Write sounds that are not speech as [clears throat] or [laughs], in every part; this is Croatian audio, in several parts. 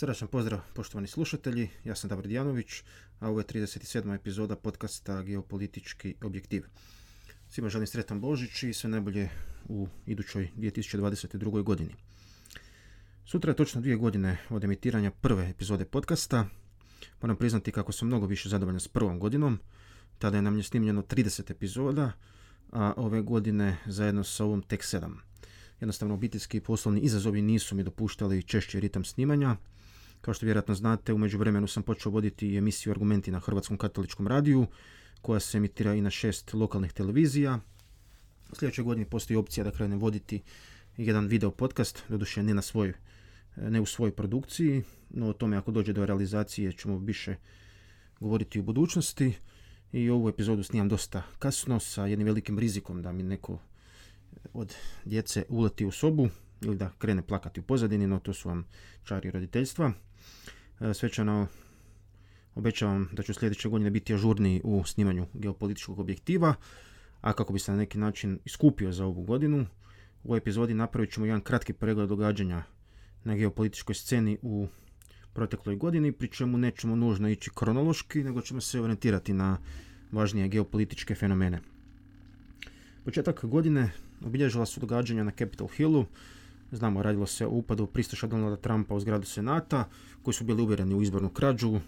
Srdačan pozdrav poštovani slušatelji, ja sam Davor Dijanović, a ovo je 37. epizoda podcasta Geopolitički objektiv. Svima želim sretan Božić i sve najbolje u idućoj 2022. godini. Sutra je točno dvije godine od emitiranja prve epizode podcasta. Moram priznati kako sam mnogo više zadovoljan s prvom godinom. Tada je nam je snimljeno 30 epizoda, a ove godine zajedno sa ovom tek 7. Jednostavno obiteljski i poslovni izazovi nisu mi dopuštali češći ritam snimanja. Kao što vjerojatno znate, u međuvremenu sam počeo voditi emisiju Argumenti na Hrvatskom katoličkom radiju, koja se emitira i na šest lokalnih televizija. U sljedećoj godini postoji opcija da krenem voditi jedan video podcast, doduše ne na svoj, ne u svojoj produkciji, no o tome ako dođe do realizacije ćemo više govoriti u budućnosti. I ovu epizodu snimam dosta kasno sa jednim velikim rizikom da mi neko od djece uleti u sobu ili da krene plakati u pozadini, no to su vam čari roditeljstva. E, svečano obećavam da ću sljedeće godine biti ažurniji u snimanju geopolitičkog objektiva, a kako bi se na neki način iskupio za ovu godinu, u ovoj epizodi napravit ćemo jedan kratki pregled događanja na geopolitičkoj sceni u protekloj godini, pri čemu nećemo nužno ići kronološki, nego ćemo se orijentirati na važnije geopolitičke fenomene. Početak godine obilježila su događanja na Capitol Hillu, Znamo, radilo se o upadu pristaša Donalda Trumpa u zgradu Senata, koji su bili uvjereni u izbornu krađu,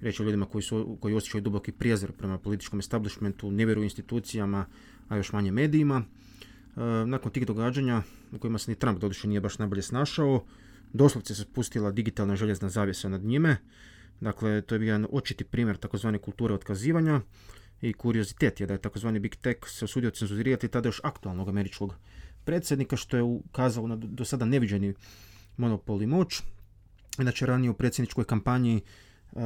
riječ o ljudima koji, su, koji osjećaju duboki prijezir prema političkom establishmentu, ne vjeruju institucijama, a još manje medijima. E, nakon tih događanja, u kojima se ni Trump doduše nije baš najbolje snašao, doslovce se spustila digitalna željezna zavjesa nad njime. Dakle, to je bio jedan očiti primjer takozvane kulture otkazivanja i kuriozitet je da je takozvani Big Tech se osudio cenzurirati tada još aktualnog američkog predsjednika, što je ukazalo na do sada neviđeni monopol i moć. Inače, ranije u predsjedničkoj kampanji uh,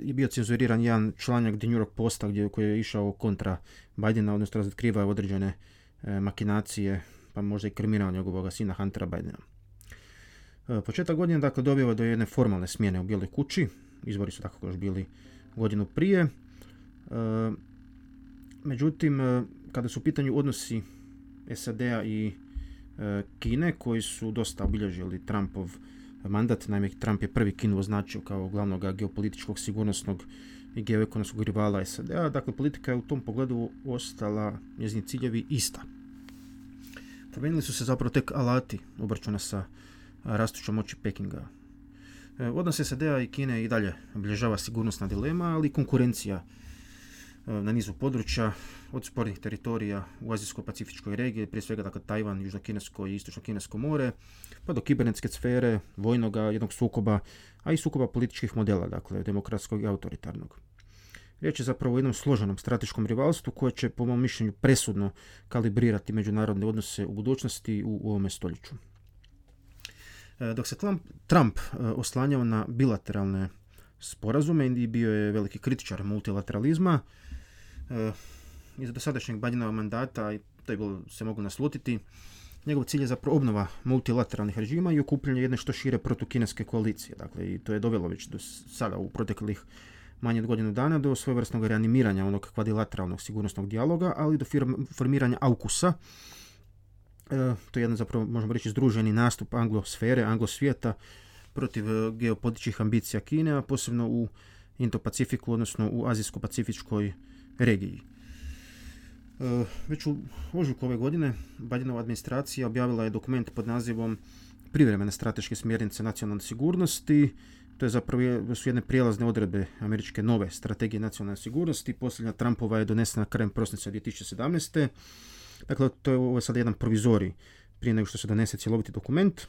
je bio cenzuriran jedan članak The New York Posta gdje, koji je išao kontra Bidena, odnosno razotkriva određene uh, makinacije, pa možda i kriminal njegovog sina Huntera Bidena. Uh, početak godine dakle dobio do jedne formalne smjene u Bijeloj kući, izbori su tako još bili godinu prije. Međutim, kada su u pitanju odnosi SAD-a i Kine koji su dosta obilježili Trumpov mandat. Naime, Trump je prvi Kinu označio kao glavnog geopolitičkog, sigurnosnog i geoekonomskog rivala SAD-a. Dakle, politika je u tom pogledu ostala njezini ciljevi ista. Promijenili su se zapravo tek alati obračuna sa rastućom moći Pekinga. E, odnos SAD-a i Kine i dalje obilježava sigurnosna dilema, ali konkurencija E, na nizu područja, od spornih teritorija u Azijsko-Pacifičkoj regiji, prije svega dakle Tajvan, Južno-Kinesko i Istočno-Kinesko more, pa do kibernetske sfere, vojnog jednog sukoba, a i sukoba političkih modela, dakle demokratskog i autoritarnog. Riječ je zapravo o jednom složenom strateškom rivalstvu koje će, po mom mišljenju, presudno kalibrirati međunarodne odnose u budućnosti u, u ovome stoljeću. E, dok se Trump, Trump e, oslanjao na bilateralne sporazume i bio je veliki kritičar multilateralizma, E, iz dosadašnjeg Bajdenova mandata, to je se moglo naslutiti, njegov cilj je zapravo obnova multilateralnih režima i okupljanje jedne što šire protukineske koalicije. Dakle, i to je dovelo već do sada u proteklih manje od godinu dana do svojevrsnog reanimiranja onog kvadilateralnog sigurnosnog dijaloga, ali do formiranja aukusa. E, to je jedan zapravo, možemo reći, združeni nastup anglosfere, anglosvijeta protiv e, geopolitičkih ambicija Kine, a posebno u Indo-Pacifiku, odnosno u Azijsko-Pacifičkoj regiji. E, već u ožujku ove godine Bidenova administracija objavila je dokument pod nazivom Privremene strateške smjernice nacionalne sigurnosti. To je zapravo su jedne prijelazne odredbe američke nove strategije nacionalne sigurnosti. Posljednja Trumpova je donesena krajem prosinca 2017. Dakle, to je ovo sad jedan provizori prije nego što se donese cjeloviti dokument.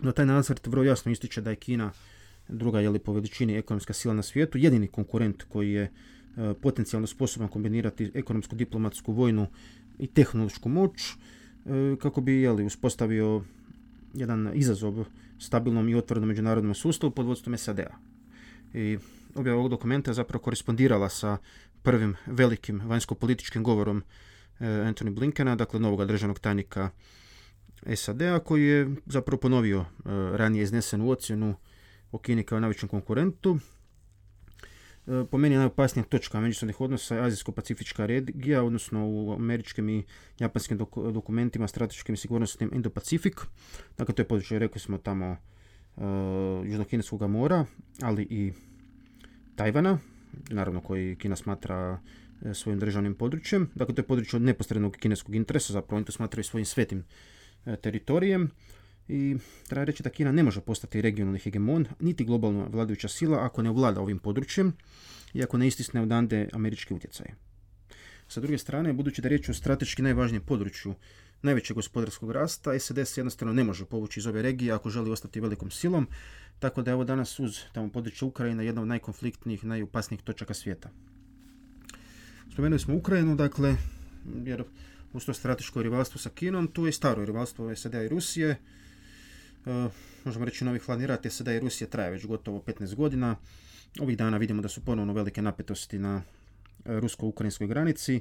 No taj nacrt vrlo jasno ističe da je Kina druga je li po veličini ekonomska sila na svijetu, jedini konkurent koji je potencijalno sposoban kombinirati ekonomsku, diplomatsku, vojnu i tehnološku moć e, kako bi jeli, uspostavio jedan izazov stabilnom i otvorenom međunarodnom sustavu pod vodstvom SAD-a. I objava ovog dokumenta je zapravo korespondirala sa prvim velikim vanjsko-političkim govorom e, Anthony Blinkena, dakle novog državnog tajnika SAD-a koji je zapravo ponovio ranije iznesenu ocjenu o Kini kao najvećem konkurentu E, po meni je najopasnija točka međusobnih odnosa je Azijsko-Pacifička regija, odnosno u američkim i japanskim dokumentima strateškim i sigurnosnim Indo-Pacifik. Dakle, to je područje, rekli smo tamo, Južnokineskog mora, ali i Tajvana, naravno koji Kina smatra svojim državnim područjem. Dakle, to je područje od neposrednog kineskog interesa, zapravo oni to smatraju svojim svetim teritorijem i treba reći da Kina ne može postati regionalni hegemon, niti globalna vladajuća sila ako ne vlada ovim područjem i ako ne istisne odande američki utjecaj. Sa druge strane, budući da je riječ o strateški najvažnijem području najvećeg gospodarskog rasta, SAD se jednostavno ne može povući iz ove regije ako želi ostati velikom silom, tako da je ovo danas uz tamo područje Ukrajina jedna od najkonfliktnijih, najopasnijih točaka svijeta. Spomenuli smo Ukrajinu, dakle, jer uz to strateško rivalstvo sa Kinom, tu je staro rivalstvo SAD i Rusije, možemo reći novi hladni rat SAD i Rusije traje već gotovo 15 godina. Ovih dana vidimo da su ponovno velike napetosti na e, rusko-ukrajinskoj granici.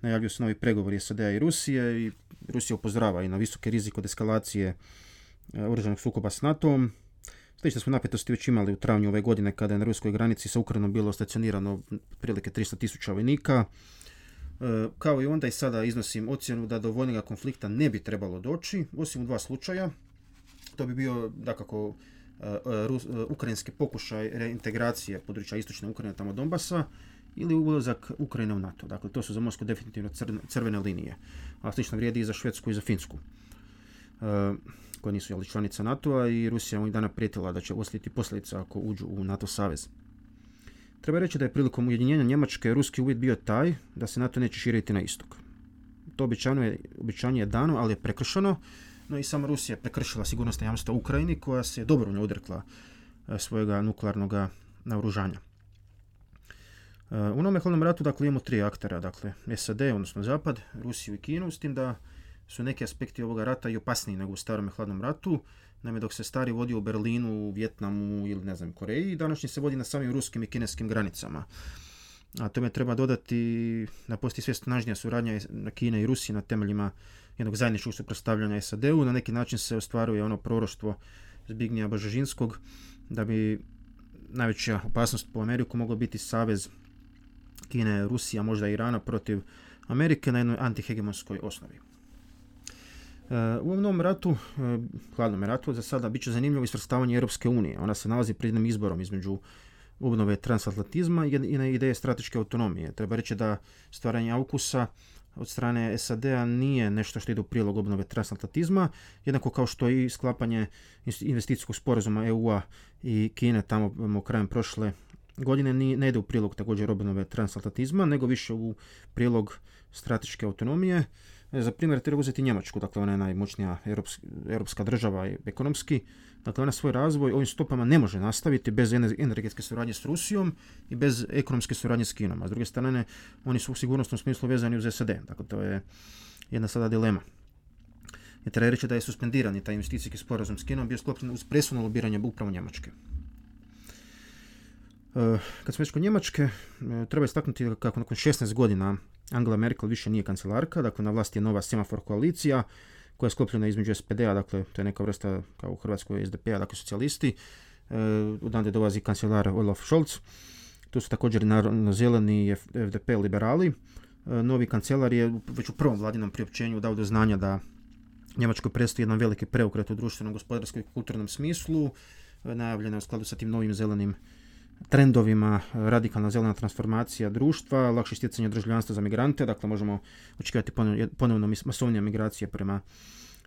Najavljuju se novi pregovori SAD i Rusije i Rusija upozorava i na visoke rizik od eskalacije e, oružanog sukoba s NATO-om. Slične smo napetosti već imali u travnju ove godine kada je na ruskoj granici sa Ukrajinom bilo stacionirano prilike 300 tisuća vojnika. Kao i onda i sada iznosim ocjenu da do vojnog konflikta ne bi trebalo doći, osim u dva slučaja. To bi bio, dakako, e, e, e, ukrajinski pokušaj reintegracije područja istočne Ukrajine tamo Donbasa ili ulazak Ukrajine u NATO. Dakle, to su za Moskvu definitivno crvene linije. A slično vrijedi i za Švedsku i za Finsku, koje nisu jeli članica NATO-a i Rusija ovih dana prijetila da će osjetiti posljedice ako uđu u NATO savez. Treba reći da je prilikom ujedinjenja Njemačke ruski uvjet bio taj da se NATO neće širiti na istok. To običanje je dano, ali je prekršeno no i sama Rusija prekršila sigurnosne jamstva Ukrajini koja se dobrovoljno odrekla e, svojega nuklearnog naoružanja. E, u Novom hladnom ratu dakle, imamo tri aktera, dakle SAD, odnosno Zapad, Rusiju i Kinu, s tim da su neki aspekti ovoga rata i opasniji nego u starom hladnom ratu. Naime, dok se stari vodio u Berlinu, Vjetnamu ili ne znam Koreji, današnji se vodi na samim ruskim i kineskim granicama. A tome treba dodati da postoji sve snažnija suradnja Kine i Rusije na temeljima jednog zajedničkog suprotstavljanja SAD-u. Na neki način se ostvaruje ono proroštvo Zbignija Bažažinskog da bi najveća opasnost po Ameriku mogla biti savez Kine, Rusija, možda Irana protiv Amerike na jednoj antihegemonskoj osnovi. E, u ovom novom ratu, e, hladnom ratu, za sada bit će zanimljivo isvrstavanje Europske unije. Ona se nalazi pred jednim izborom između obnove transatlantizma i na ideje strateške autonomije. Treba reći da stvaranje aukusa od strane SAD-a nije nešto što ide u prilog obnove transatlantizma, jednako kao što i sklapanje investicijskog sporazuma EU-a i Kine tamo krajem prošle godine ne ide u prilog također obnove transatlantizma, nego više u prilog strateške autonomije. Za primjer treba uzeti Njemačku, dakle ona je najmoćnija europska država ekonomski, Dakle, ona svoj razvoj ovim stopama ne može nastaviti bez energetske suradnje s Rusijom i bez ekonomske suradnje s Kinom. A s druge strane, oni su u sigurnosnom smislu vezani uz SAD. Dakle, to je jedna sada dilema. I treba reći da je suspendirani taj investicijski sporazum s Kinom bio sklopljen uz presudno lobiranje upravo Njemačke. E, kad smo već kod Njemačke, e, treba istaknuti kako nakon 16 godina Angela Merkel više nije kancelarka, dakle na vlasti je nova semafor koalicija, koja je sklopljena između SPD-a, dakle to je neka vrsta kao u Hrvatskoj SDP-a, dakle socijalisti, e, odande dolazi kancelar Olaf Scholz, tu su također zeleni FDP liberali. E, novi kancelar je već u prvom vladinom priopćenju dao do znanja da Njemačkoj predstoji jedan veliki preokret u društvenom, gospodarskom i kulturnom smislu. E, najavljeno je u skladu sa tim novim zelenim trendovima radikalna zelena transformacija društva, lakše stjecanje državljanstva za migrante, dakle možemo očekivati ponovno masovnija migracija prema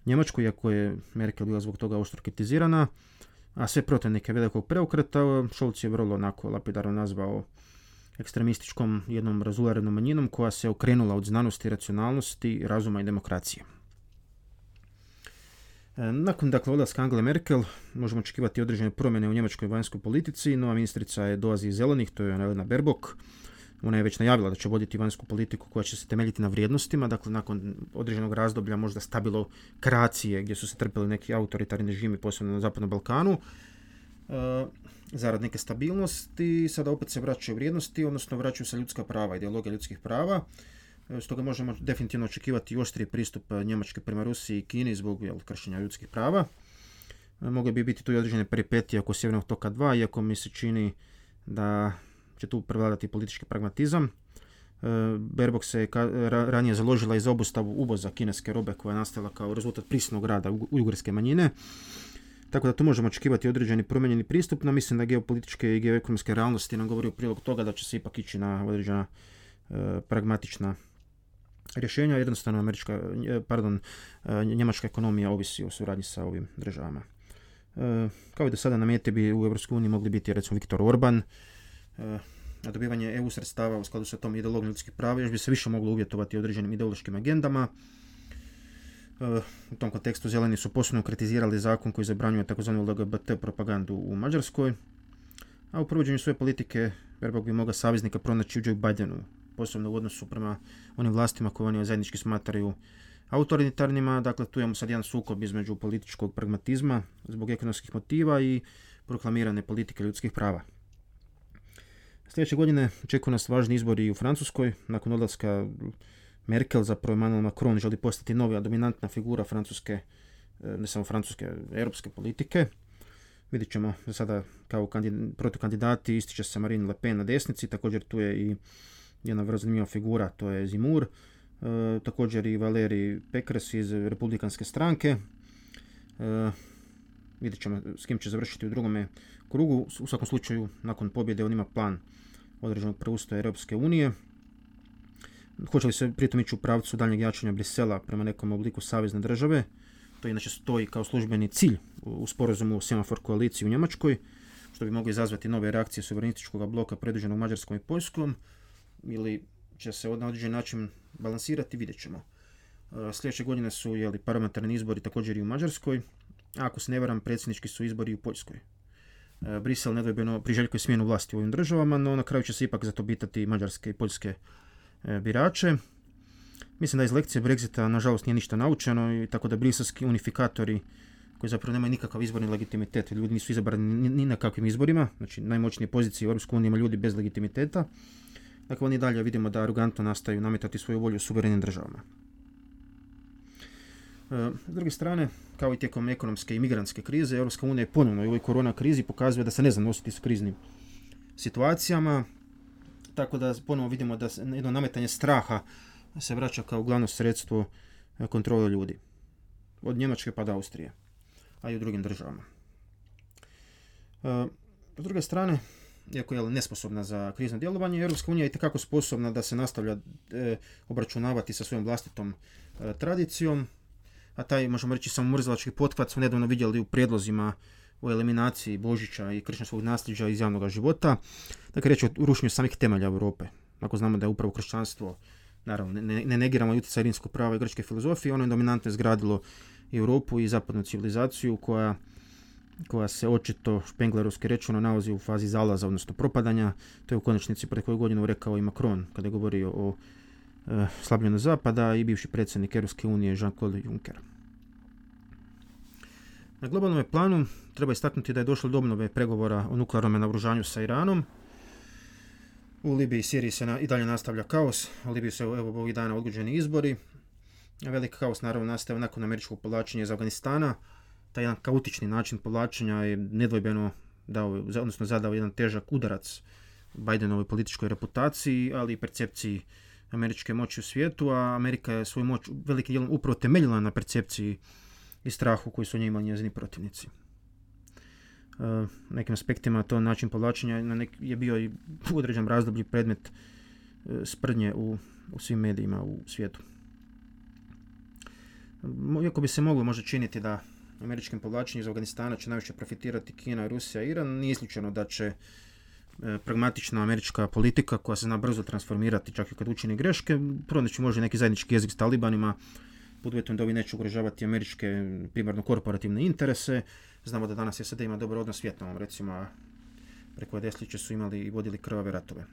Njemačkoj, iako je Merkel bila zbog toga oštro kritizirana, a sve protivnike velikog preokreta Scholz je vrlo onako lapidarno nazvao ekstremističkom jednom razulerenom manjinom koja se okrenula od znanosti, racionalnosti, razuma i demokracije. E, nakon dakle odlaska Angele Merkel možemo očekivati određene promjene u njemačkoj vanjskoj politici. Nova ministrica je dolazi iz zelenih, to je Elena Berbok. Ona je već najavila da će voditi vanjsku politiku koja će se temeljiti na vrijednostima, dakle nakon određenog razdoblja možda stabilo kracije gdje su se trpili neki autoritarni režimi, posebno na Zapadnom Balkanu. E, zarad neke stabilnosti, sada opet se vraćaju vrijednosti, odnosno vraćaju se ljudska prava, ideologija ljudskih prava. E, stoga možemo definitivno očekivati oštriji pristup e, Njemačke prema Rusiji i Kini zbog jel, kršenja ljudskih prava. E, mogle bi biti tu i određene peripetije oko Sjevernog toka 2, iako mi se čini da će tu prevladati politički pragmatizam. Berbok se ranije založila i za obustavu uvoza kineske robe koja je nastala kao rezultat prisilnog rada ujgurske manjine. Tako da tu možemo očekivati određeni promijenjeni pristup, no mislim da geopolitičke i geoekonomske realnosti nam govori u prilog toga da će se ipak ići na određena pragmatična rješenja. Jednostavno američka, e, pardon, e, njemačka ekonomija ovisi o suradnji sa ovim državama. kao i do sada na meti bi u EU mogli biti recimo Viktor Orban, na dobivanje EU sredstava u skladu sa tom ideologijom ljudskih prava još bi se više moglo uvjetovati određenim ideološkim agendama. U tom kontekstu zeleni su posebno kritizirali zakon koji zabranjuje tzv. LGBT propagandu u Mađarskoj, a u provođenju svoje politike Verbog bi mogao saveznika pronaći u Joe Bidenu, posebno u odnosu prema onim vlastima koje oni zajednički smatraju autoritarnima. Dakle, tu imamo sad jedan sukob između političkog pragmatizma zbog ekonomskih motiva i proklamirane politike ljudskih prava. Sljedeće godine očekuju nas važni izbori i u Francuskoj. Nakon odlaska Merkel, zapravo Emmanuel Macron, želi postati nova dominantna figura francuske, e, ne samo francuske, europske politike. Vidjet ćemo sada kao protukandidati ističe se Marine Le Pen na desnici, također tu je i jedna vrlo zanimljiva figura, to je Zimur, e, također i Valeri Pekres iz Republikanske stranke. E, vidjet ćemo s kim će završiti u drugome krugu. U svakom slučaju, nakon pobjede on ima plan određenog preustoja Europske unije. Hoće li se pritom ići u pravcu daljnjeg jačanja Brisela prema nekom obliku savezne države? To inače stoji kao službeni cilj u sporazumu Semafor koaliciji u Njemačkoj, što bi moglo izazvati nove reakcije suverenističkog bloka predviđenog Mađarskom i Poljskom, ili će se na određen način balansirati, vidjet ćemo. E, sljedeće godine su jeli, parlamentarni izbori također i u Mađarskoj, a ako se ne varam, predsjednički su izbori u Poljskoj. E, Brisel nedvojbeno priželjkuje smjenu vlasti u ovim državama, no na kraju će se ipak zato bitati mađarske i poljske e, birače. Mislim da iz lekcije Brexita nažalost nije ništa naučeno i tako da briselski unifikatori koji zapravo nemaju nikakav izborni legitimitet, ljudi nisu izabrani ni na kakvim izborima, znači najmoćnije pozicije u EU ima ljudi bez legitimiteta. Dakle, oni dalje vidimo da arogantno nastaju nametati svoju volju suverenim državama. E, s druge strane, kao i tijekom ekonomske i migrantske krize, unija je ponovno u ovoj korona krizi pokazuje da se ne zna nositi s kriznim situacijama, tako da ponovno vidimo da jedno nametanje straha se vraća kao glavno sredstvo e, kontrole ljudi. Od Njemačke pa do Austrije, a i u drugim državama. E, s druge strane, iako je nesposobna za krizno djelovanje, Europska unija je itekako sposobna da se nastavlja obračunavati sa svojom vlastitom tradicijom, a taj, možemo reći, samomrzlački pothvat smo nedavno vidjeli u prijedlozima o eliminaciji Božića i kršćanskog nasljeđa iz javnog života. Dakle, reći o rušenju samih temelja Europe. Ako znamo da je upravo kršćanstvo, naravno, ne, ne negiramo utjecaj rimskog prava i grčke filozofije, ono je dominantno izgradilo Europu i zapadnu civilizaciju koja koja se očito špenglerovski rečeno nalazi u fazi zalaza, odnosno propadanja. To je u konačnici pre koju godinu rekao i Macron kada je govorio o Eh, slabljenja zapada i bivši predsjednik Europske unije Jean-Claude Juncker. Na globalnom planu treba istaknuti da je došlo do obnove pregovora o nuklearnom naoružanju sa Iranom. U Libiji i Siriji se i dalje nastavlja kaos. U Libiji su evo ovih dana odgođeni izbori. Velik kaos naravno nastaje nakon američkog povlačenja iz Afganistana. Taj jedan kaotični način povlačenja je nedvojbeno dao, odnosno zadao jedan težak udarac Bidenovoj političkoj reputaciji, ali i percepciji američke moći u svijetu, a Amerika je svoju moć velikim dijelom upravo temeljila na percepciji i strahu koji su nje imali njezini protivnici. Uh, nekim aspektima to način povlačenja na je bio i u određenom razdoblju predmet uh, sprdnje u, u svim medijima u svijetu. Iako bi se moglo možda činiti da američkim povlačenjem iz Afganistana će najviše profitirati Kina, Rusija Iran, nije isključeno da će E, pragmatična američka politika koja se zna brzo transformirati čak i kad učini greške, pronaći može neki zajednički jezik s talibanima, pod uvjetom da ovi neće ugrožavati američke primarno korporativne interese. Znamo da danas SAD ima dobar odnos s Vjetnamom, recimo preko desetljeća su imali i vodili krvave ratove.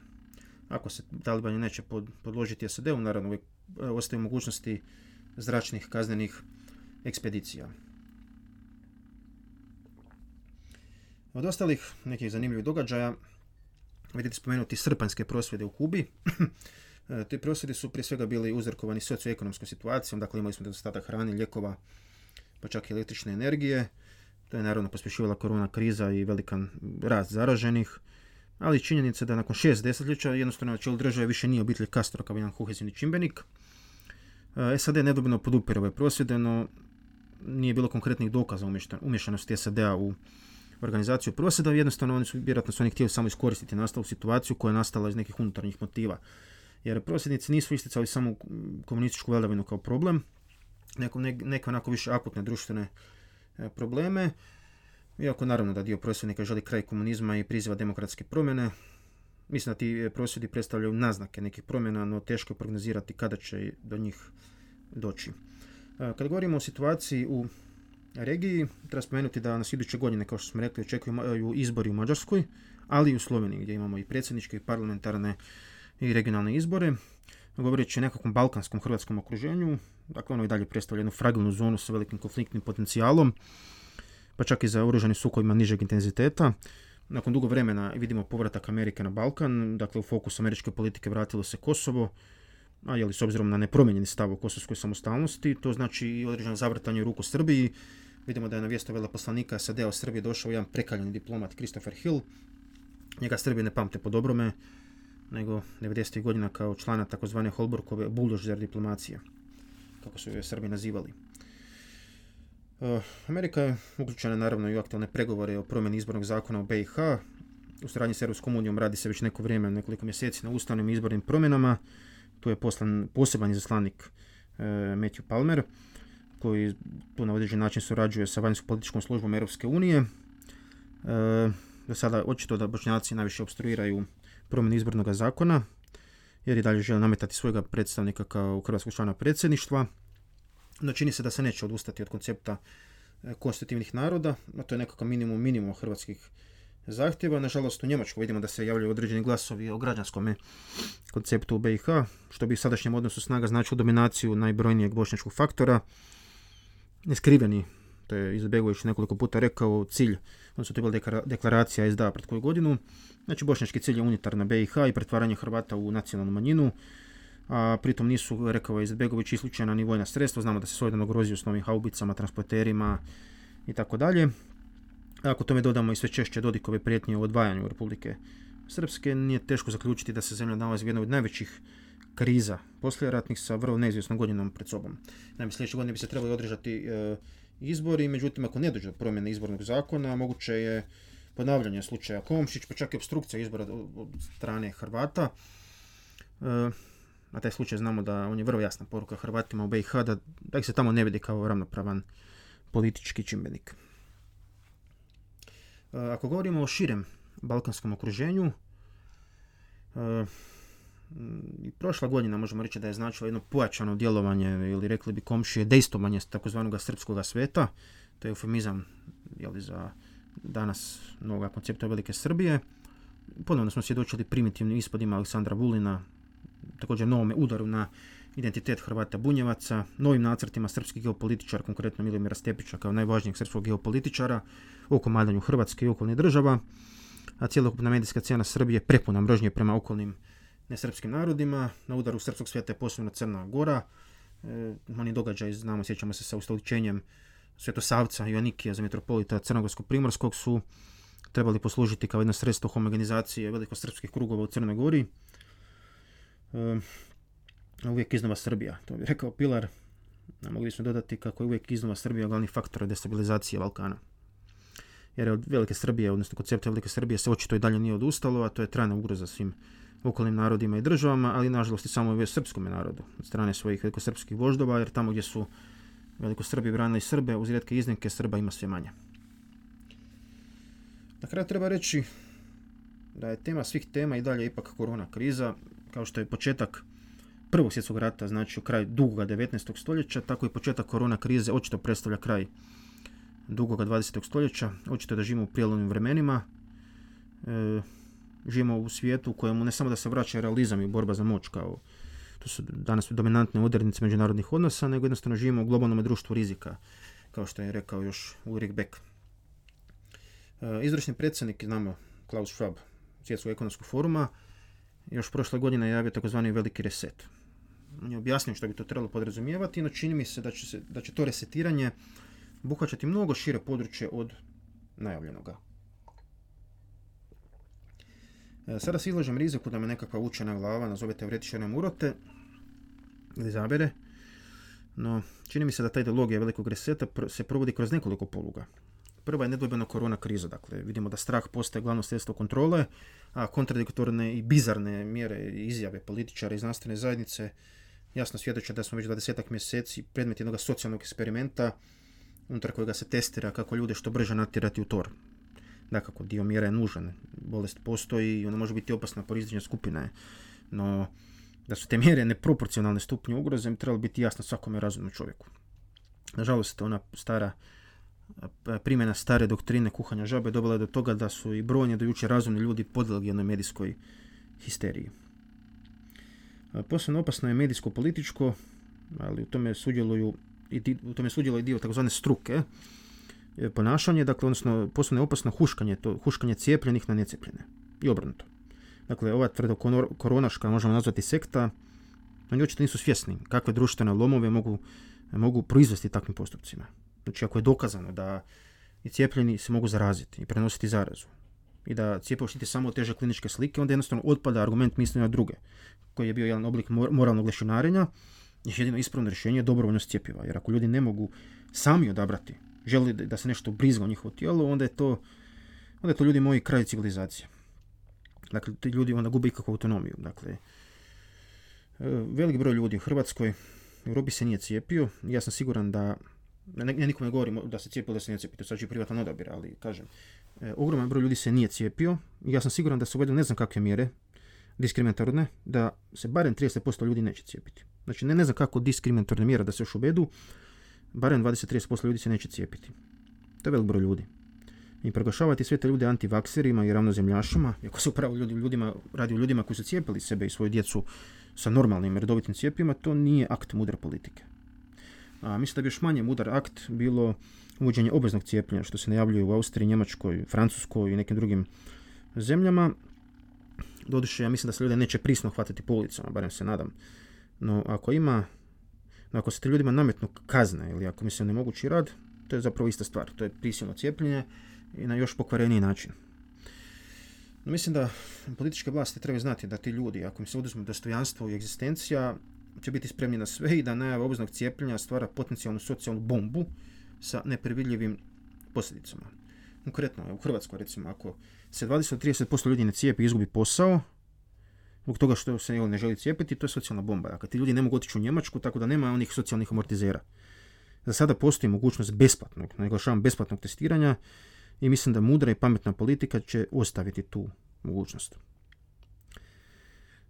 Ako se talibani neće podložiti SAD-u, naravno uvijek e, ostaju mogućnosti zračnih kaznenih ekspedicija. Od ostalih nekih zanimljivih događaja, vidite spomenuti srpanjske prosvjede u Kubi. [clears throat] E, ti prosvjedi su prije svega bili uzrokovani socioekonomskom situacijom, dakle imali smo nedostatak hrane, lijekova, pa čak i električne energije. To je naravno pospješivala korona kriza i velikan rast zaraženih, ali činjenica da nakon šest desetljeća jednostavno na čelu države više nije obitelj Castro kao jedan kohezivni čimbenik. E, SAD nedobno podupire ove prosvjede, no nije bilo konkretnih dokaza umješanosti SAD-a u organizaciju prosvjeda, jednostavno oni su vjerojatno su oni htjeli samo iskoristiti nastalu situaciju koja je nastala iz nekih unutarnjih motiva. Jer prosvjednici nisu isticali samo komunističku vladavinu kao problem, neko, neke onako više akutne društvene e, probleme, iako naravno da dio prosvjednika želi kraj komunizma i priziva demokratske promjene, mislim da ti prosvjedi predstavljaju naznake nekih promjena, no teško je prognozirati kada će do njih doći. E, kad govorimo o situaciji u regiji, treba spomenuti da nas iduće godine, kao što smo rekli, očekuju izbori u Mađarskoj, ali i u Sloveniji gdje imamo i predsjedničke i parlamentarne i regionalne izbore. Govoreći o nekakvom balkanskom hrvatskom okruženju, dakle ono i dalje predstavlja jednu fragilnu zonu sa velikim konfliktnim potencijalom, pa čak i za oružanim sukobima nižeg intenziteta. Nakon dugo vremena vidimo povratak Amerike na Balkan, dakle u fokus američke politike vratilo se Kosovo, a jeli s obzirom na nepromijenjeni stav o kosovskoj samostalnosti, to znači i određeno zavrtanje ruku Srbiji. Vidimo da je na vjesto veleposlanika SAD-a u Srbiji došao jedan prekaljeni diplomat Christopher Hill. Njega Srbije ne pamte po dobrome, nego 90. godina kao člana takozvane Holborkove buldožer diplomacije, kako su je Srbi nazivali. Uh, Amerika je uključena naravno i u aktualne pregovore o promjeni izbornog zakona u BiH. U suradnji s Europskom unijom radi se već neko vrijeme, nekoliko mjeseci na ustavnim izbornim promjenama. Tu je poslan poseban izaslanik uh, Matthew Palmer, koji tu na određen način surađuje sa vanjskom političkom službom Europske unije. Uh, do sada očito da bošnjaci najviše obstruiraju promjenu izbornog zakona, jer i dalje žele nametati svojega predstavnika kao hrvatskog člana predsjedništva. No čini se da se neće odustati od koncepta e, konstitutivnih naroda, a to je nekakav minimum minimum hrvatskih zahtjeva. Nažalost u Njemačkoj vidimo da se javljaju određeni glasovi o građanskom konceptu u BiH, što bi u sadašnjem odnosu snaga značilo dominaciju najbrojnijeg bošnjačkog faktora. Neskriveni, to je Izbegović nekoliko puta rekao, cilj, odnosno to bila deklaracija SDA pred koju godinu, znači bošnjački cilj je unitarna BiH i pretvaranje Hrvata u nacionalnu manjinu, a pritom nisu, rekao je Izetbegović, isključena ni vojna sredstva, znamo da se solidarno grozio s novim haubicama, transporterima i tako dalje. Ako tome dodamo i sve češće Dodikove prijetnje u odvajanju Republike Srpske, nije teško zaključiti da se zemlja nalazi u jednoj od najvećih kriza ratnih sa vrlo neizvjesnom godinom pred sobom. Naime, sljedeće godine bi se trebali održati e, izbori, međutim, ako ne dođe do promjene izbornog zakona, moguće je ponavljanje slučaja Komšić, pa čak i obstrukcija izbora od strane Hrvata. E, na taj slučaj znamo da on je vrlo jasna poruka Hrvatima u BiH da, da ih se tamo ne vidi kao ravnopravan politički čimbenik. E, ako govorimo o širem balkanskom okruženju, i prošla godina možemo reći da je značilo jedno pojačano djelovanje ili rekli bi komšije dejstovanje takozvanog srpskog sveta, to je eufemizam jeli, za danas novoga koncepta Velike Srbije. Ponovno smo svjedočili primitivnim ispadima Aleksandra Vulina, također novome udaru na identitet Hrvata Bunjevaca, novim nacrtima srpskih geopolitičara, konkretno Milomira Stepića kao najvažnijeg srpskog geopolitičara, o komadanju Hrvatske i okolnih država, a cijelokupna medijska cijena Srbije prepuna mržnje prema okolnim nesrpskim narodima. Na udaru srpskog svijeta je posebno Crna Gora. E, oni događaj, znamo, sjećamo se sa ustoličenjem Svetosavca i Onikija za metropolita Crnogorsko-Primorskog su trebali poslužiti kao jedno sredstvo homogenizacije velikosrpskih krugova u Crnoj Gori. E, uvijek iznova Srbija, to bi rekao Pilar. Mogli smo dodati kako je uvijek iznova Srbija glavni faktor destabilizacije Balkana. Jer od Velike Srbije, odnosno koncepta Velike Srbije se očito i dalje nije odustalo, a to je trajna ugroza svim okolnim narodima i državama, ali nažalost i samo srpskom narodu od strane svojih velikosrpskih voždova, jer tamo gdje su veliko Srbi branili Srbe, uz rijetke iznimke Srba ima sve manje. Na kraju treba reći da je tema svih tema i dalje ipak korona kriza, kao što je početak Prvog svjetskog rata, znači kraj dugoga 19. stoljeća, tako i početak korona krize očito predstavlja kraj dugoga 20. stoljeća, očito da živimo u prijelomnim vremenima, e, živimo u svijetu u kojemu ne samo da se vraća realizam i borba za moć kao to su danas dominantne odrednice međunarodnih odnosa, nego jednostavno živimo u globalnom društvu rizika, kao što je rekao još Ulrich Beck. E, izvršni predsjednik, znamo, Klaus Schwab, Svjetskog ekonomskog foruma, još prošle godine javio takozvani veliki reset. On je objasnio što bi to trebalo podrazumijevati, no čini mi se da će, se, da će to resetiranje obuhvaćati mnogo šire područje od najavljenoga. E, sada se izlažem riziku da me nekakva učena glava nazove teoretičarom urote ili zabere. No, čini mi se da ta ideologija velikog reseta se provodi kroz nekoliko poluga. Prva je nedvojbeno korona kriza, dakle vidimo da strah postaje glavno sredstvo kontrole, a kontradiktorne i bizarne mjere i izjave političara i znanstvene zajednice jasno svjedoče da smo već 20 mjeseci predmet jednog socijalnog eksperimenta unutar kojega se testira kako ljude što brže natjerati u tor. Dakako, dio mjera je nužan. Bolest postoji i ona može biti opasna po rizične skupine. No, da su te mjere neproporcionalne stupnje ugroze bi trebalo biti jasno svakome razumnom čovjeku. Nažalost, ona stara primjena stare doktrine kuhanja žabe dobila je do toga da su i brojni do jučer razumni ljudi podlegli jednoj medijskoj histeriji. Posebno opasno je medijsko-političko, ali u tome sudjeluju i u tome sudjeluje dio takozvane struke e, ponašanje, dakle, odnosno posebno je opasno huškanje, to huškanje cijepljenih na necijepljene i obrnuto. Dakle, ova tvrdo koronaška, možemo nazvati sekta, oni očito nisu svjesni kakve društvene lomove mogu, mogu proizvesti takvim postupcima. Znači, ako je dokazano da i cijepljeni se mogu zaraziti i prenositi zarazu i da cijepivo štiti samo teže kliničke slike, onda jednostavno otpada argument misljenja na druge, koji je bio jedan oblik moralnog lešinarenja, jedino ispravno rješenje je dobrovoljnost cjepiva. Jer ako ljudi ne mogu sami odabrati, želi da se nešto brizga u njihovo tijelo, onda je to, onda je to ljudi moji kraj civilizacije. Dakle, ti ljudi onda gube ikakvu autonomiju. Dakle, e, velik broj ljudi u Hrvatskoj, u Europi se nije cijepio. Ja sam siguran da, ne, ja nikom ne govorim da se cijepio da se nije cijepio, to je sad privatan odabir, ali kažem, e, ogroman broj ljudi se nije cijepio. Ja sam siguran da su uvedene ne znam kakve mjere, diskriminatorne, da se barem 30% ljudi neće cijepiti. Znači, ne, ne znam kako diskriminatorne mjere da se još uvedu, barem 20-30% ljudi se neće cijepiti. To je velik broj ljudi. I proglašavati sve te ljude antivakserima i ravnozemljašima, iako se upravo ljudi, ljudima, radi o ljudima koji su cijepili sebe i svoju djecu sa normalnim redovitim cijepima, to nije akt mudre politike. A mislim da bi još manje mudar akt bilo uvođenje obveznog cijepljenja, što se najavljuje u Austriji, Njemačkoj, Francuskoj i nekim drugim zemljama. Doduše, ja mislim da se ljudi neće prisno hvatiti po ulicama, barem se nadam. No, ako ima, ako se te ljudima nametnu kazne ili ako mi se nemogući rad, to je zapravo ista stvar. To je prisilno cijepljenje i na još pokvareniji način. No, mislim da političke vlasti trebaju znati da ti ljudi, ako im se oduzme dostojanstvo i egzistencija, će biti spremni na sve i da najava obveznog cijepljenja stvara potencijalnu socijalnu bombu sa neprevidljivim posljedicama. Konkretno, u Hrvatskoj recimo, ako se 20-30% ljudi ne cijepi izgubi posao, zbog toga što se ne želi cijepiti, to je socijalna bomba. Dakle, ti ljudi ne mogu otići u Njemačku, tako da nema onih socijalnih amortizera. Za sada postoji mogućnost besplatnog, naglašavam besplatnog testiranja i mislim da mudra i pametna politika će ostaviti tu mogućnost.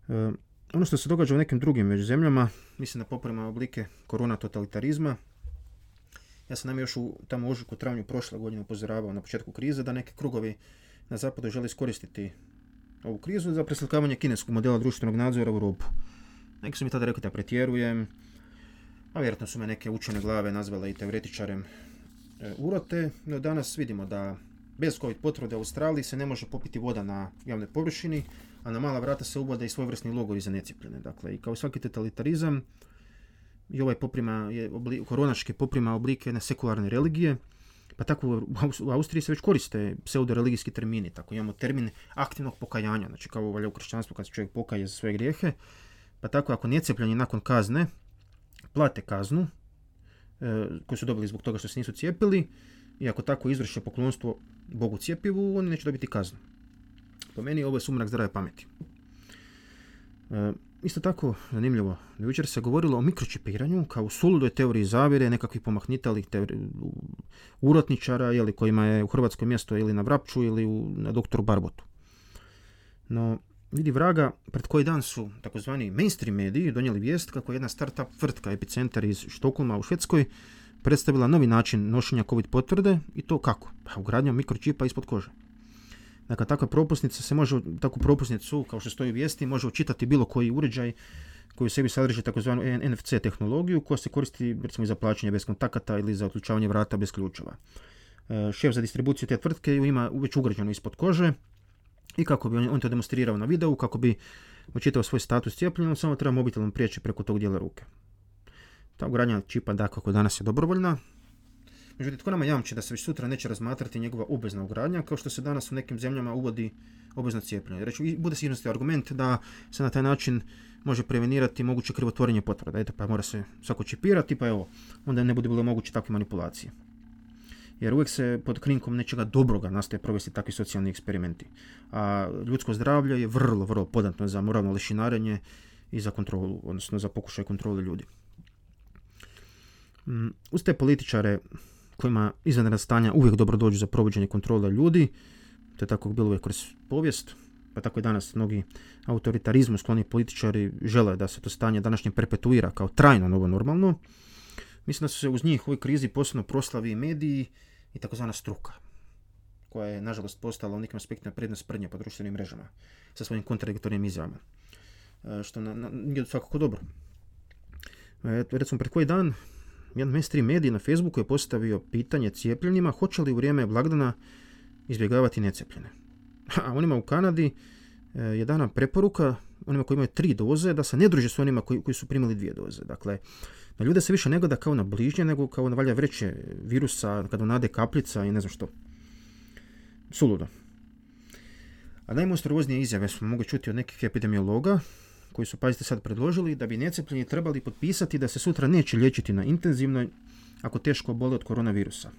E, ono što se događa u nekim drugim među zemljama, mislim da poprema oblike korona totalitarizma. Ja sam nam još u tamo ožujku travnju prošle godine upozoravao na početku krize da neki krugovi na zapadu žele iskoristiti ovu krizu za preslikavanje kineskog modela društvenog nadzora u Europu. Neki su mi tada rekli da pretjerujem, a vjerojatno su me neke učene glave nazvale i teoretičarem e, urote, no danas vidimo da bez COVID potvrde u Australiji se ne može popiti voda na javnoj površini, a na mala vrata se uvode i svojevrsni logori za necijepljene. Dakle, i kao svaki totalitarizam, i ovaj poprima, je obli, koronaške poprima oblike jedne sekularne religije, pa tako u Austriji se već koriste pseudo-religijski termini. Tako imamo termin aktivnog pokajanja, znači kao valja u kršćanstvu kad se čovjek pokaje za svoje grijehe. Pa tako ako necijepljeni nakon kazne plate kaznu e, koju su dobili zbog toga što se nisu cijepili i ako tako izvrše poklonstvo Bogu cijepivu, oni neće dobiti kaznu. Po meni ovo je sumrak zdrave pameti. E, Isto tako, zanimljivo, jučer se govorilo o mikročipiranju kao suludoj teoriji zavire, nekakvih pomahnitalih teori, urotničara, jeli, kojima je u Hrvatskoj mjesto ili na Vrapču ili u, na doktoru Barbotu. No, vidi vraga, pred koji dan su takozvani mainstream mediji donijeli vijest kako je jedna startup tvrtka Epicenter iz Štokholma u Švedskoj predstavila novi način nošenja COVID potvrde i to kako? Pa ugradnjom mikročipa ispod kože. Dakle, takva propusnica se može, takvu propusnicu, kao što stoji u vijesti, može učitati bilo koji uređaj koji u sebi sadrži takozvanu NFC tehnologiju koja se koristi recimo za plaćanje bez kontakata ili za otključavanje vrata bez ključeva. E, šef za distribuciju te tvrtke ima već ugrađeno ispod kože i kako bi on, on to demonstrirao na videu, kako bi učitao svoj status cijepljenja, samo treba mobitelom prijeći preko tog dijela ruke. Ta ugradnja čipa da kako danas je dobrovoljna, Međutim, tko nama jamči da se već sutra neće razmatrati njegova obvezna ugradnja, kao što se danas u nekim zemljama uvodi obvezno cijepljenje. Reći, bude sigurnosti argument da se na taj način može prevenirati moguće krivotvorenje potvrda. Eto, pa mora se svako čipirati, pa evo, onda ne bude bilo moguće takve manipulacije. Jer uvijek se pod krinkom nečega dobroga nastaje provesti takvi socijalni eksperimenti. A ljudsko zdravlje je vrlo, vrlo podatno za moralno lešinarenje i za kontrolu, odnosno za pokušaj kontrole ljudi. Mm, uz te političare kojima izvanredna stanja uvijek dobro dođu za provođenje kontrole ljudi, to je tako bilo uvijek kroz povijest, pa tako i danas mnogi autoritarizmu skloni političari žele da se to stanje današnje perpetuira kao trajno novo normalno. Mislim da su se uz njih u ovoj krizi posebno proslavi mediji i takozvana struka, koja je nažalost postala u nekim aspektima prednost prednje po društvenim mrežama sa svojim kontradiktornim izjavama. E, što na, na, nije svakako dobro. E, recimo, pred koji dan jedan mainstream medij na Facebooku je postavio pitanje cijepljenima hoće li u vrijeme blagdana izbjegavati necijepljene. [laughs] A onima u Kanadi e, je dana preporuka onima koji imaju tri doze da se ne druže s onima koji, koji su primili dvije doze. Dakle, na ljude se više ne gleda kao na bližnje, nego kao na valja vreće virusa, kada nade kaplica i ne znam što. Suludo. A najmonstruoznije izjave smo mogli čuti od nekih epidemiologa, koji su, pazite sad, predložili da bi necepljeni trebali potpisati da se sutra neće liječiti na intenzivnoj ako teško bole od koronavirusa.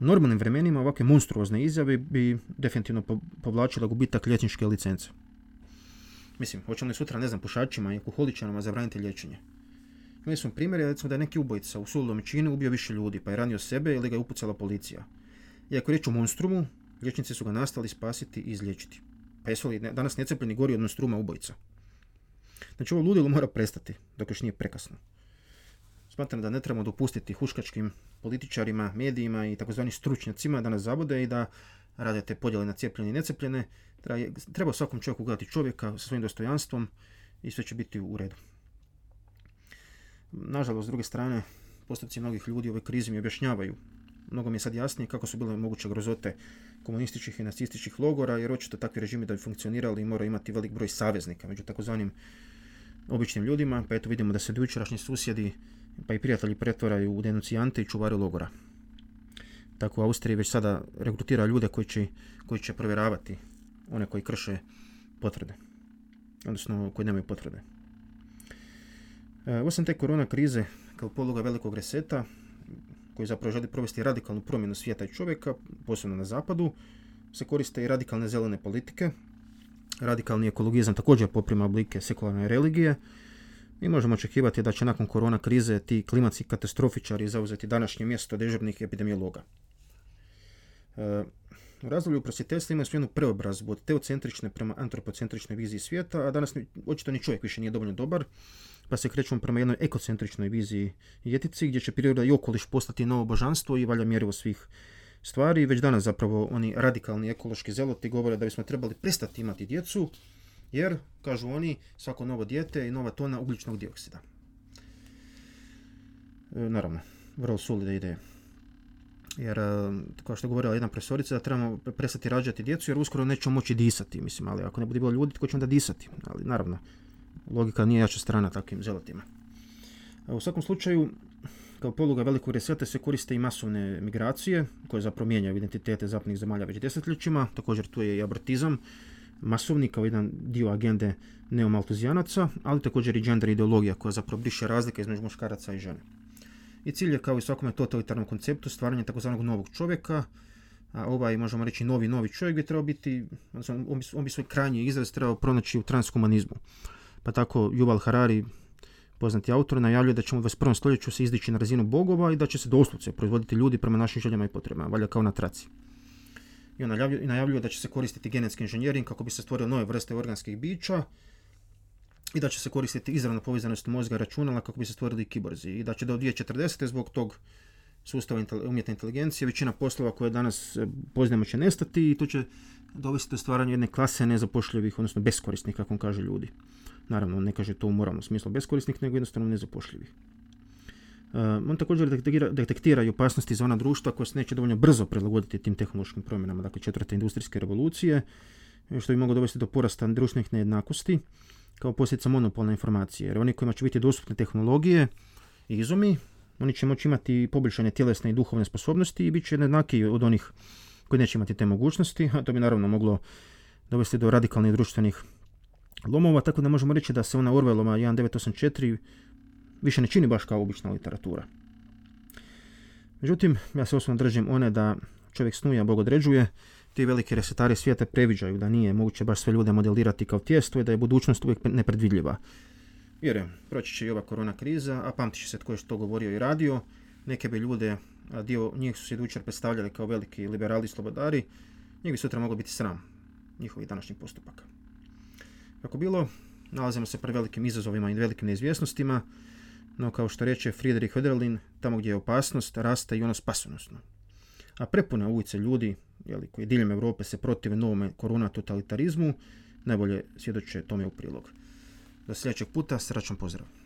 U normalnim vremenima ovakve monstruozne izjave bi definitivno povlačile gubitak liječničke licence. Mislim, hoćemo li sutra, ne znam, pušačima i alkoholičarima zabraniti liječenje? Imali smo primjer, recimo da je neki ubojica u suludom činu ubio više ljudi, pa je ranio sebe ili ga je upucala policija. Iako je riječ o monstrumu, liječnici su ga nastali spasiti i izliječiti. Pa jesu li danas necepljeni gori od monstruma ubojica? Znači ovo ludilo mora prestati, dok još nije prekasno. Smatram da ne trebamo dopustiti huškačkim političarima, medijima i takozvani stručnjacima da nas zabode i da rade te podjele na cijepljene i necepljene. Treba svakom čovjeku gledati čovjeka sa svojim dostojanstvom i sve će biti u redu. Nažalost, s druge strane, postupci mnogih ljudi u ovoj krizi mi objašnjavaju. Mnogo mi je sad jasnije kako su bile moguće grozote komunističkih i nacističkih logora, jer očito takvi režimi da bi funkcionirali moraju imati velik broj saveznika među takozvanim običnim ljudima, pa eto vidimo da se dojučerašnji susjedi pa i prijatelji pretvaraju u denucijante i čuvari logora. Tako u Austriji već sada rekrutira ljude koji će, koji će provjeravati one koji krše potvrde, odnosno koji nemaju potvrde. E, osim te korona krize kao poluga velikog reseta, koji zapravo želi provesti radikalnu promjenu svijeta i čovjeka, posebno na zapadu, se koriste i radikalne zelene politike. Radikalni ekologizam također poprima oblike sekularne religije i možemo očekivati da će nakon korona krize ti klimatski katastrofičari zauzeti današnje mjesto dežurnih epidemiologa. E, u razdoblju prosvjeteljstva imaju jednu preobrazbu od teocentrične prema antropocentričnoj viziji svijeta, a danas očito ni čovjek više nije dovoljno dobar, pa se krećemo prema jednoj ekocentričnoj viziji i gdje će priroda i okoliš postati novo božanstvo i valja mjerivo svih stvari. Već danas zapravo oni radikalni ekološki zeloti govore da bismo trebali prestati imati djecu, jer, kažu oni, svako novo dijete i nova tona ugljičnog dioksida. E, naravno, vrlo solide ideje. Jer, e, kao što je govorila jedna profesorica, da trebamo prestati rađati djecu jer uskoro nećemo moći disati, mislim, ali ako ne bude bilo ljudi, tko će onda disati? Ali, naravno, logika nije jača strana takvim zelotima. U svakom slučaju, kao poluga velikog reseta se koriste i masovne migracije, koje zapravo mijenjaju identitete zapadnih zemalja već desetljećima. Također tu je i abortizam, masovni kao jedan dio agende neomaltuzijanaca, ali također i gender ideologija koja zapravo briše razlike između muškaraca i žene. I cilj je kao i svakome totalitarnom konceptu stvaranje takozvanog novog čovjeka, a ovaj, možemo reći, novi, novi čovjek bi trebao biti, on bi, on bi svoj krajnji izraz trebao pronaći u transhumanizmu. Pa tako Yuval Harari, poznati autor, najavljuje da ćemo u 21. stoljeću se izdići na razinu bogova i da će se doslovce proizvoditi ljudi prema našim željama i potrebama, valja kao na traci. I on najavljuje da će se koristiti genetski inženjering kako bi se stvorio nove vrste organskih bića i da će se koristiti izravna povezanost mozga računala kako bi se stvorili kiborzi i da će do 2040. zbog tog sustava umjetne inteligencije većina poslova koje danas e, poznajemo će nestati i to će dovesti do stvaranja jedne klase nezapošljivih, odnosno beskorisnih, kako on kaže ljudi. Naravno, ne kaže to u moralnom smislu beskorisnih, nego jednostavno nezapošljivih. Uh, on također detektira, detektira i opasnosti za ona društva koja se neće dovoljno brzo prilagoditi tim tehnološkim promjenama, dakle četvrte industrijske revolucije, što bi moglo dovesti do porasta društvenih nejednakosti kao posljedica monopolne informacije. Jer oni kojima će biti dostupne tehnologije i izumi, oni će moći imati poboljšanje tjelesne i duhovne sposobnosti i bit će jednaki od onih koji neće imati te mogućnosti, a to bi naravno moglo dovesti do radikalnih društvenih lomova, tako da možemo reći da se ona Orwellova 1984 više ne čini baš kao obična literatura. Međutim, ja se osobno držim one da čovjek snuje, a Bog određuje, ti veliki resetari svijeta previđaju da nije moguće baš sve ljude modelirati kao tijesto i da je budućnost uvijek nepredvidljiva. Vjerujem, proći će i ova korona kriza, a pamti će se tko je što govorio i radio. Neke bi ljude, a dio njih su se jučer predstavljali kao veliki liberali i slobodari, njih bi sutra moglo biti sram njihovih današnjih postupaka. Kako bilo, nalazimo se pred velikim izazovima i velikim neizvjesnostima, no kao što reče Friedrich Höderlin, tamo gdje je opasnost, raste i ono spasonosno. A prepune ulice ljudi, jeli, koji diljem Europe se protive novome korona totalitarizmu, najbolje svjedoče tome u prilog. Do sljedećeg puta, srećan pozdrav!